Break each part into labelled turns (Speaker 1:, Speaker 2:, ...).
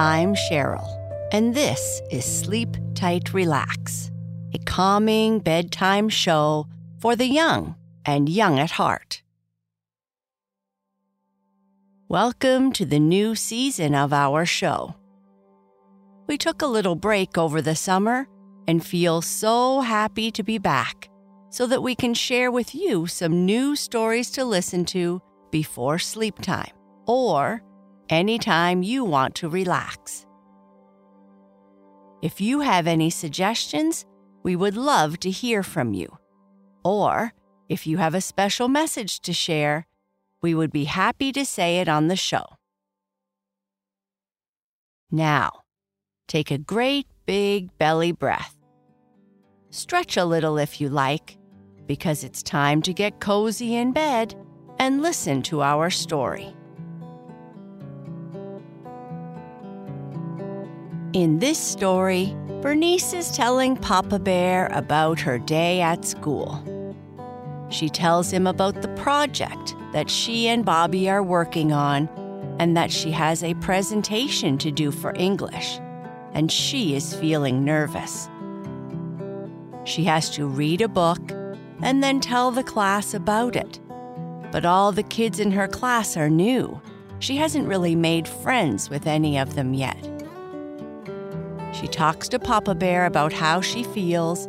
Speaker 1: I'm Sheryl, and this is Sleep Tight Relax, a calming bedtime show for the young and young at heart. Welcome to the new season of our show. We took a little break over the summer and feel so happy to be back so that we can share with you some new stories to listen to before sleep time or anytime you want to relax. If you have any suggestions, we would love to hear from you. Or if you have a special message to share, we would be happy to say it on the show. Now, Take a great big belly breath. Stretch a little if you like, because it's time to get cozy in bed and listen to our story. In this story, Bernice is telling Papa Bear about her day at school. She tells him about the project that she and Bobby are working on and that she has a presentation to do for English and she is feeling nervous. She has to read a book and then tell the class about it. But all the kids in her class are new. She hasn't really made friends with any of them yet. She talks to Papa Bear about how she feels,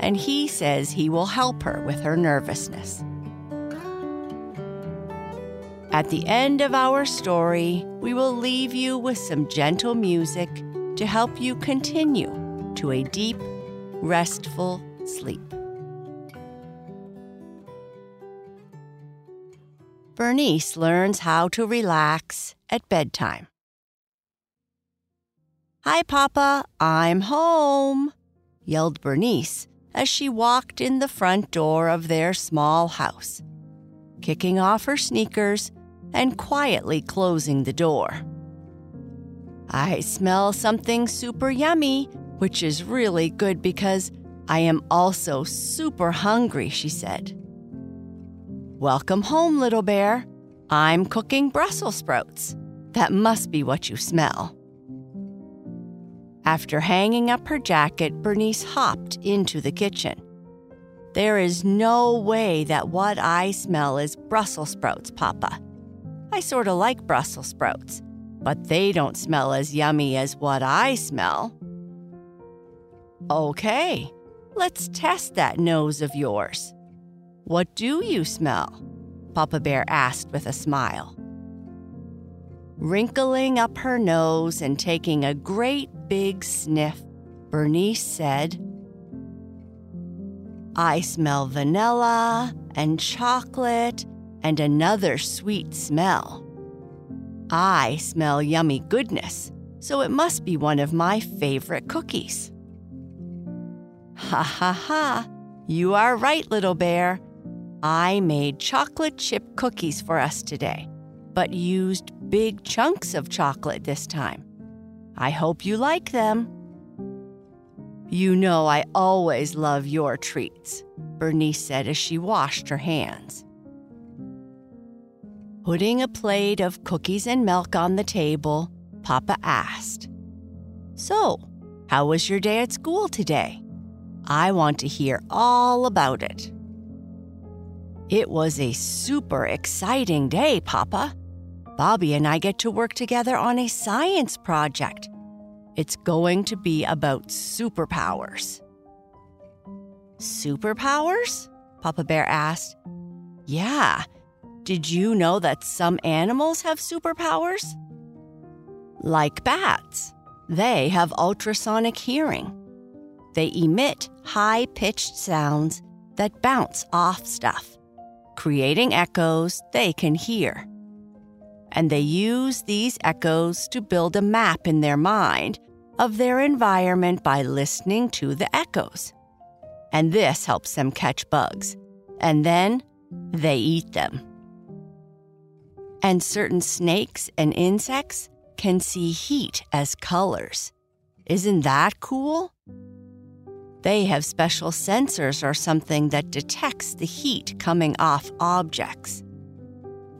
Speaker 1: and he says he will help her with her nervousness. At the end of our story, we will leave you with some gentle music to help you continue to a deep, restful sleep. Bernice learns how to relax at bedtime. Hi, Papa, I'm home, yelled Bernice as she walked in the front door of their small house, kicking off her sneakers and quietly closing the door. I smell something super yummy, which is really good because I am also super hungry, she said. Welcome home, little bear. I'm cooking Brussels sprouts. That must be what you smell. After hanging up her jacket, Bernice hopped into the kitchen. There is no way that what I smell is Brussels sprouts, Papa. I sort of like Brussels sprouts, but they don't smell as yummy as what I smell. Okay, let's test that nose of yours. What do you smell? Papa Bear asked with a smile. Wrinkling up her nose and taking a great big sniff, Bernice said, I smell vanilla and chocolate and another sweet smell. I smell yummy goodness, so it must be one of my favorite cookies. Ha ha ha! You are right, little bear. I made chocolate chip cookies for us today, but used big chunks of chocolate this time. I hope you like them. You know I always love your treats, Bernice said as she washed her hands. Putting a plate of cookies and milk on the table, Papa asked, So, how was your day at school today? I want to hear all about it. It was a super exciting day, Papa. Bobby and I get to work together on a science project. It's going to be about superpowers. Superpowers? Papa Bear asked. Yeah, did you know that some animals have superpowers? Like bats, they have ultrasonic hearing. They emit high pitched sounds that bounce off stuff, creating echoes they can hear. And they use these echoes to build a map in their mind of their environment by listening to the echoes. And this helps them catch bugs. And then they eat them. And certain snakes and insects can see heat as colors. Isn't that cool? They have special sensors or something that detects the heat coming off objects.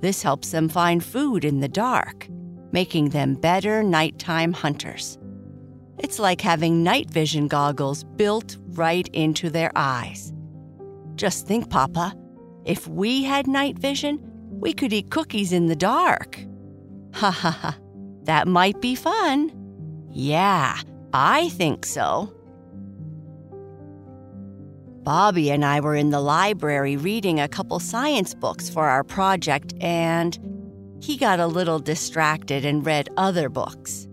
Speaker 1: This helps them find food in the dark, making them better nighttime hunters. It's like having night vision goggles built right into their eyes. Just think, Papa, if we had night vision, we could eat cookies in the dark. Ha ha ha, that might be fun. Yeah, I think so. Bobby and I were in the library reading a couple science books for our project, and he got a little distracted and read other books.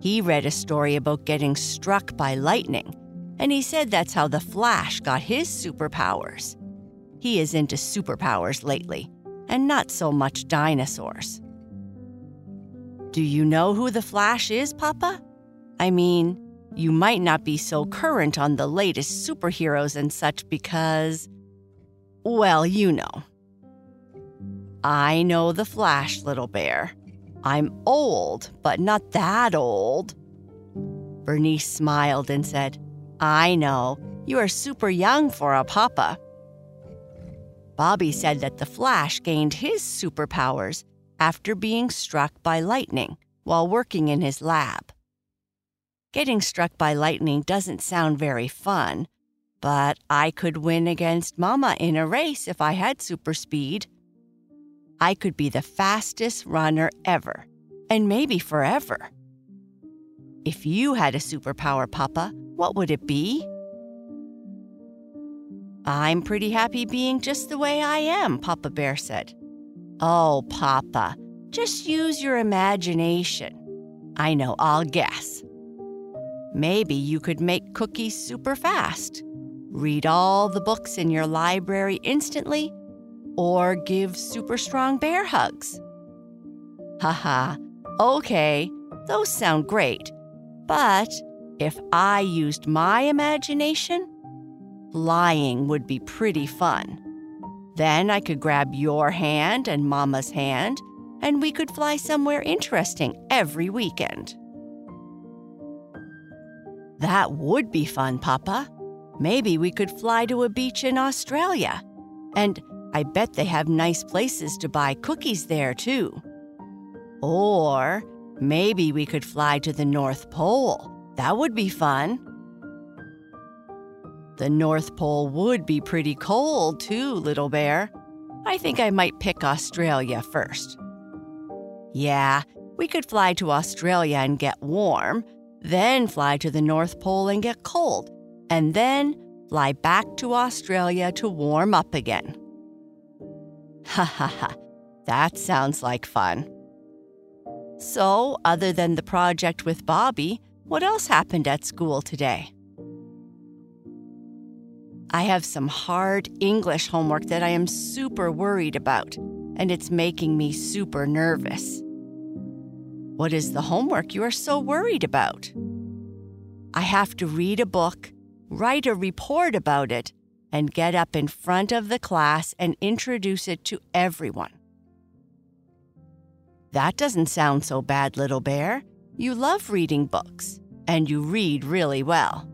Speaker 1: He read a story about getting struck by lightning, and he said that's how the Flash got his superpowers. He is into superpowers lately, and not so much dinosaurs. Do you know who the Flash is, Papa? I mean, you might not be so current on the latest superheroes and such because, well, you know. I know the Flash, little bear. I'm old, but not that old. Bernice smiled and said, I know. You are super young for a papa. Bobby said that the Flash gained his superpowers after being struck by lightning while working in his lab. Getting struck by lightning doesn't sound very fun, but I could win against Mama in a race if I had super speed. I could be the fastest runner ever, and maybe forever. If you had a superpower, Papa, what would it be? I'm pretty happy being just the way I am, Papa Bear said. Oh, Papa, just use your imagination. I know, I'll guess. Maybe you could make cookies super fast, read all the books in your library instantly, or give super strong bear hugs. Haha, okay, those sound great. But if I used my imagination, flying would be pretty fun. Then I could grab your hand and Mama's hand, and we could fly somewhere interesting every weekend. That would be fun, Papa. Maybe we could fly to a beach in Australia. And I bet they have nice places to buy cookies there, too. Or maybe we could fly to the North Pole. That would be fun. The North Pole would be pretty cold, too, little bear. I think I might pick Australia first. Yeah, we could fly to Australia and get warm, then fly to the North Pole and get cold, and then fly back to Australia to warm up again. Ha ha ha, that sounds like fun. So, other than the project with Bobby, what else happened at school today? I have some hard English homework that I am super worried about, and it's making me super nervous. What is the homework you are so worried about? I have to read a book, write a report about it, and get up in front of the class and introduce it to everyone. That doesn't sound so bad, little bear. You love reading books, and you read really well.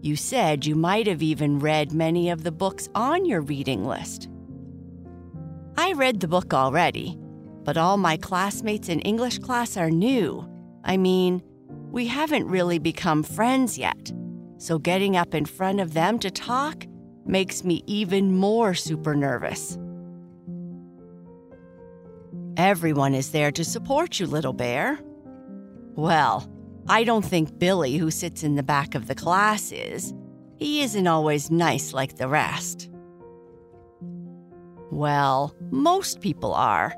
Speaker 1: You said you might have even read many of the books on your reading list. I read the book already, but all my classmates in English class are new. I mean, we haven't really become friends yet. So getting up in front of them to talk makes me even more super nervous. Everyone is there to support you, little bear. Well, I don't think Billy, who sits in the back of the class, is. He isn't always nice like the rest. Well, most people are.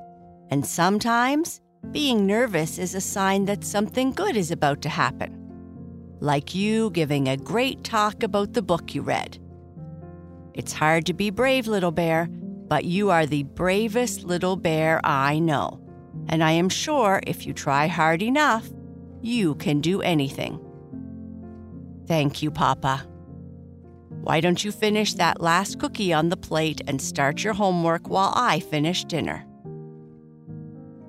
Speaker 1: And sometimes being nervous is a sign that something good is about to happen. Like you giving a great talk about the book you read. It's hard to be brave, little bear, but you are the bravest little bear I know. And I am sure if you try hard enough, you can do anything. Thank you, Papa. Why don't you finish that last cookie on the plate and start your homework while I finish dinner?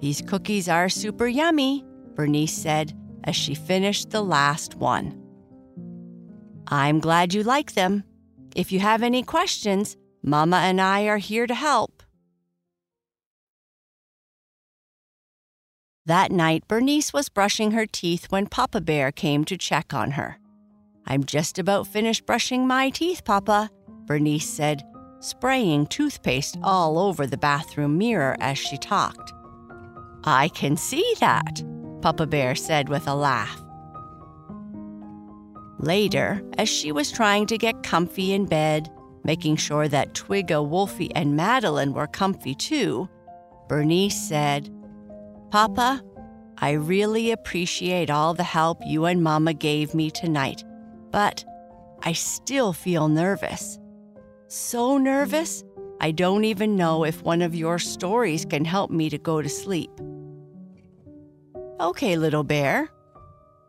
Speaker 1: These cookies are super yummy, Bernice said as she finished the last one. I'm glad you like them. If you have any questions, Mama and I are here to help. That night, Bernice was brushing her teeth when Papa Bear came to check on her. I'm just about finished brushing my teeth, Papa, Bernice said, spraying toothpaste all over the bathroom mirror as she talked. I can see that, Papa Bear said with a laugh. Later, as she was trying to get comfy in bed, making sure that Twigga, Wolfie, and Madeline were comfy too, Bernice said, Papa, I really appreciate all the help you and Mama gave me tonight, but I still feel nervous. So nervous, I don't even know if one of your stories can help me to go to sleep. Okay, little bear,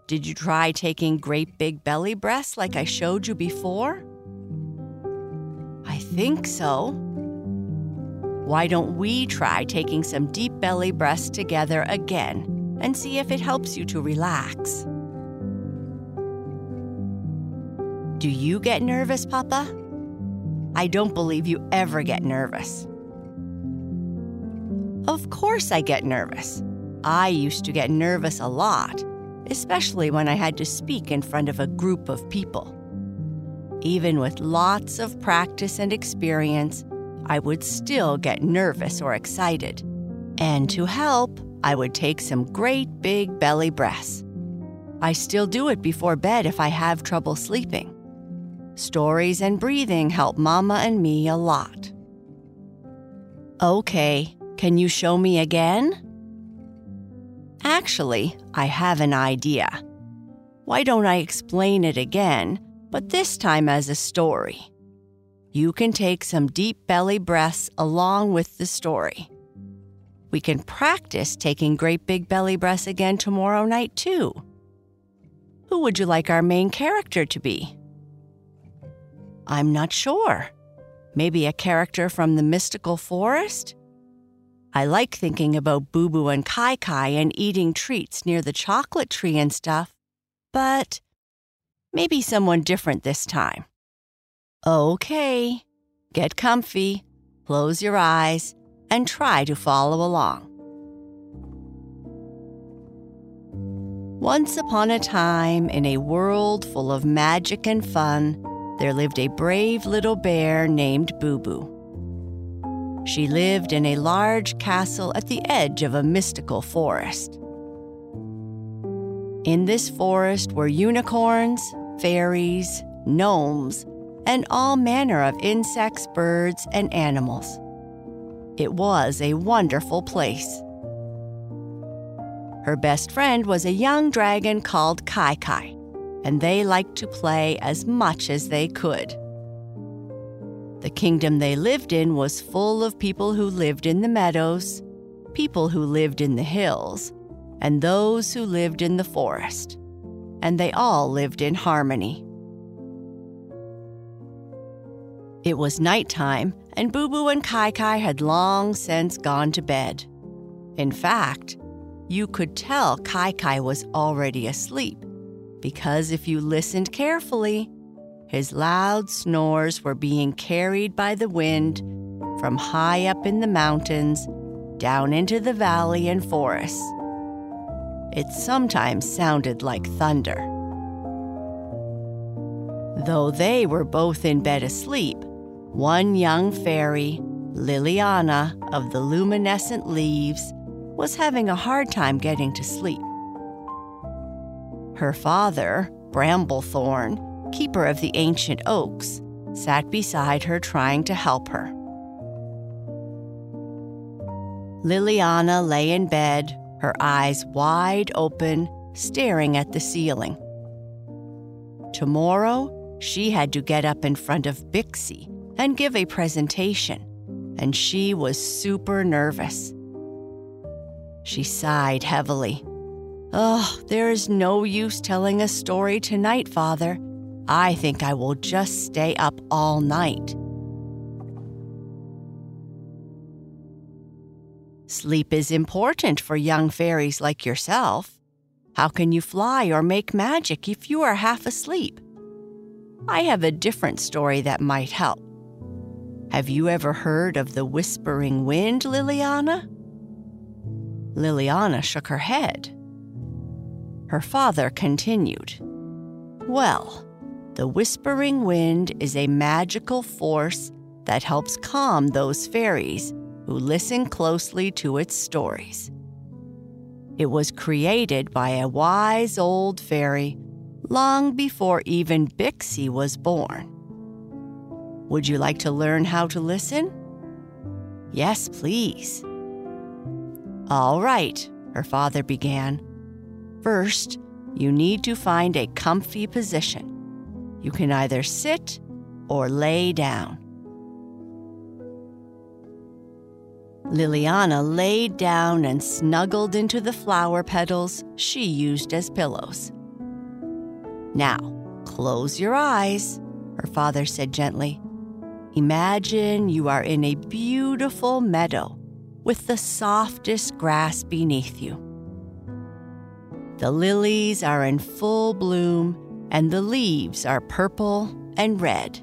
Speaker 1: did you try taking great big belly breaths like I showed you before? I think so. Why don't we try taking some deep belly breaths together again and see if it helps you to relax? Do you get nervous, Papa? I don't believe you ever get nervous. Of course, I get nervous. I used to get nervous a lot especially when I had to speak in front of a group of people. Even with lots of practice and experience, I would still get nervous or excited. And to help, I would take some great big belly breaths. I still do it before bed if I have trouble sleeping. Stories and breathing help Mama and me a lot. Okay, can you show me again? Actually, I have an idea. Why don't I explain it again, but this time as a story? You can take some deep belly breaths along with the story. We can practice taking great big belly breaths again tomorrow night, too. Who would you like our main character to be? I'm not sure. Maybe a character from the mystical forest? I like thinking about Boo Boo and Kai Kai and eating treats near the chocolate tree and stuff, but maybe someone different this time. Okay, get comfy, close your eyes, and try to follow along. Once upon a time, in a world full of magic and fun, there lived a brave little bear named Boo Boo. She lived in a large castle at the edge of a mystical forest. In this forest were unicorns, fairies, gnomes, and all manner of insects, birds, and animals. It was a wonderful place. Her best friend was a young dragon called Kai Kai, and they liked to play as much as they could. The kingdom they lived in was full of people who lived in the meadows, people who lived in the hills, and those who lived in the forest. And they all lived in harmony. It was nighttime, and Boo Boo and Kai Kai had long since gone to bed. In fact, you could tell Kai Kai was already asleep because if you listened carefully, his loud snores were being carried by the wind from high up in the mountains down into the valley and forests. It sometimes sounded like thunder. Though they were both in bed asleep, one young fairy, Liliana of the luminescent leaves, was having a hard time getting to sleep. Her father, Bramblethorn, keeper of the ancient oaks, sat beside her trying to help her. Liliana lay in bed, her eyes wide open, staring at the ceiling. Tomorrow, she had to get up in front of Bixie and give a presentation, and she was super nervous. She sighed heavily. Oh, there is no use telling a story tonight, Father. I think I will just stay up all night. Sleep is important for young fairies like yourself. How can you fly or make magic if you are half asleep? I have a different story that might help. Have you ever heard of the whispering wind, Liliana? Liliana shook her head. Her father continued. Well, the whispering wind is a magical force that helps calm those fairies who listen closely to its stories. It was created by a wise old fairy long before even Bixie was born. Would you like to learn how to listen? Yes, please. All right, her father began. First, you need to find a comfy position. You can either sit or lay down. Liliana laid down and snuggled into the flower petals she used as pillows. Now, close your eyes, her father said gently. Imagine you are in a beautiful meadow with the softest grass beneath you. The lilies are in full bloom and the leaves are purple and red.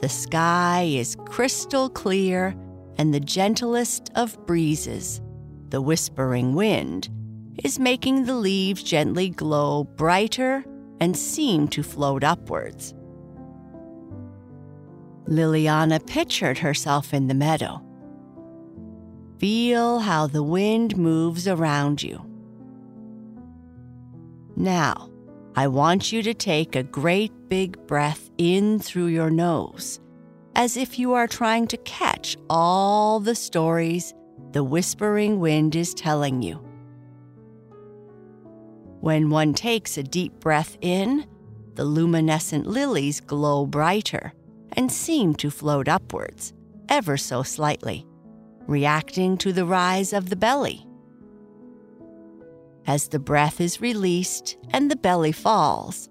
Speaker 1: The sky is crystal clear and the gentlest of breezes, the whispering wind, is making the leaves gently glow brighter and seem to float upwards. Liliana pictured herself in the meadow. Feel how the wind moves around you. Now, I want you to take a great big breath in through your nose as if you are trying to catch all the stories the whispering wind is telling you. When one takes a deep breath in, the luminescent lilies glow brighter and seem to float upwards, ever so slightly, reacting to the rise of the belly. As the breath is released and the belly falls,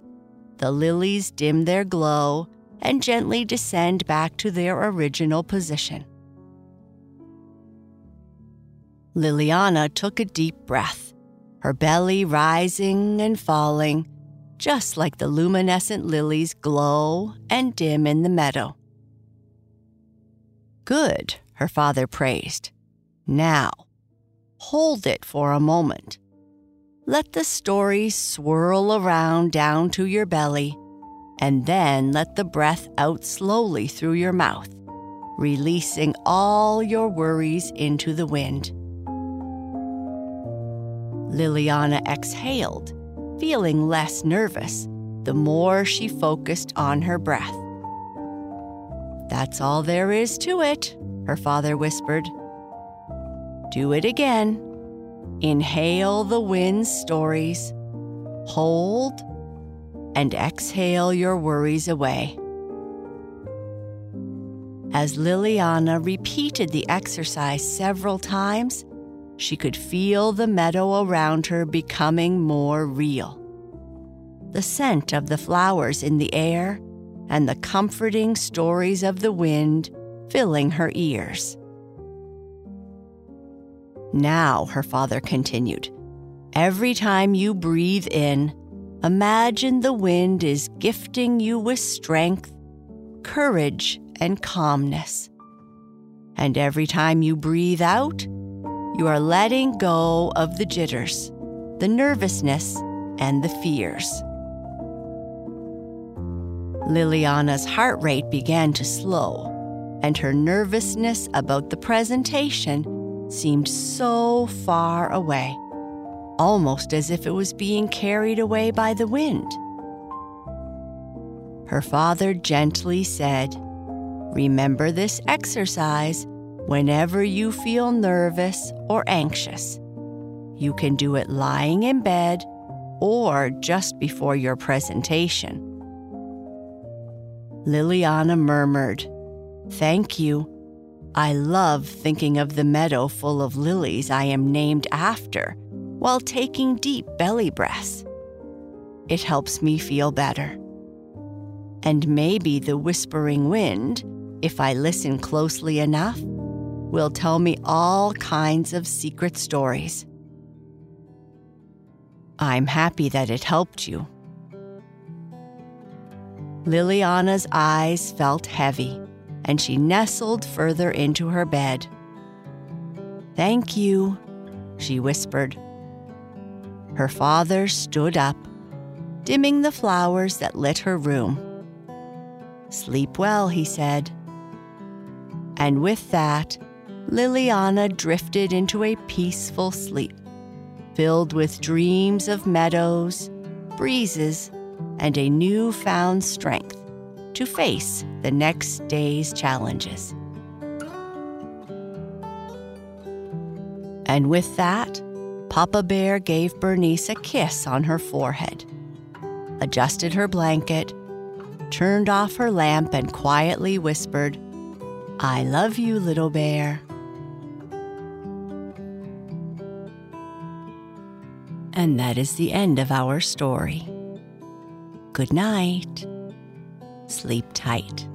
Speaker 1: the lilies dim their glow and gently descend back to their original position. Liliana took a deep breath, her belly rising and falling, just like the luminescent lilies glow and dim in the meadow. Good, her father praised. Now, hold it for a moment. Let the story swirl around down to your belly and then let the breath out slowly through your mouth, releasing all your worries into the wind. Liliana exhaled, feeling less nervous the more she focused on her breath. That's all there is to it, her father whispered. Do it again. Inhale the wind's stories. Hold and exhale your worries away. As Liliana repeated the exercise several times, she could feel the meadow around her becoming more real. The scent of the flowers in the air and the comforting stories of the wind filling her ears. Now, her father continued, every time you breathe in, Imagine the wind is gifting you with strength, courage, and calmness. And every time you breathe out, you are letting go of the jitters, the nervousness, and the fears. Liliana's heart rate began to slow, and her nervousness about the presentation seemed so far away almost as if it was being carried away by the wind. Her father gently said, Remember this exercise whenever you feel nervous or anxious. You can do it lying in bed or just before your presentation. Liliana murmured, Thank you. I love thinking of the meadow full of lilies I am named after while taking deep belly breaths. It helps me feel better. And maybe the whispering wind, if I listen closely enough, will tell me all kinds of secret stories. I'm happy that it helped you. Liliana's eyes felt heavy, and she nestled further into her bed. Thank you, she whispered. Her father stood up, dimming the flowers that lit her room. Sleep well, he said. And with that, Liliana drifted into a peaceful sleep, filled with dreams of meadows, breezes, and a newfound strength to face the next day's challenges. And with that, Papa Bear gave Bernice a kiss on her forehead, adjusted her blanket, turned off her lamp, and quietly whispered, I love you, little bear. And that is the end of our story. Good night. Sleep tight.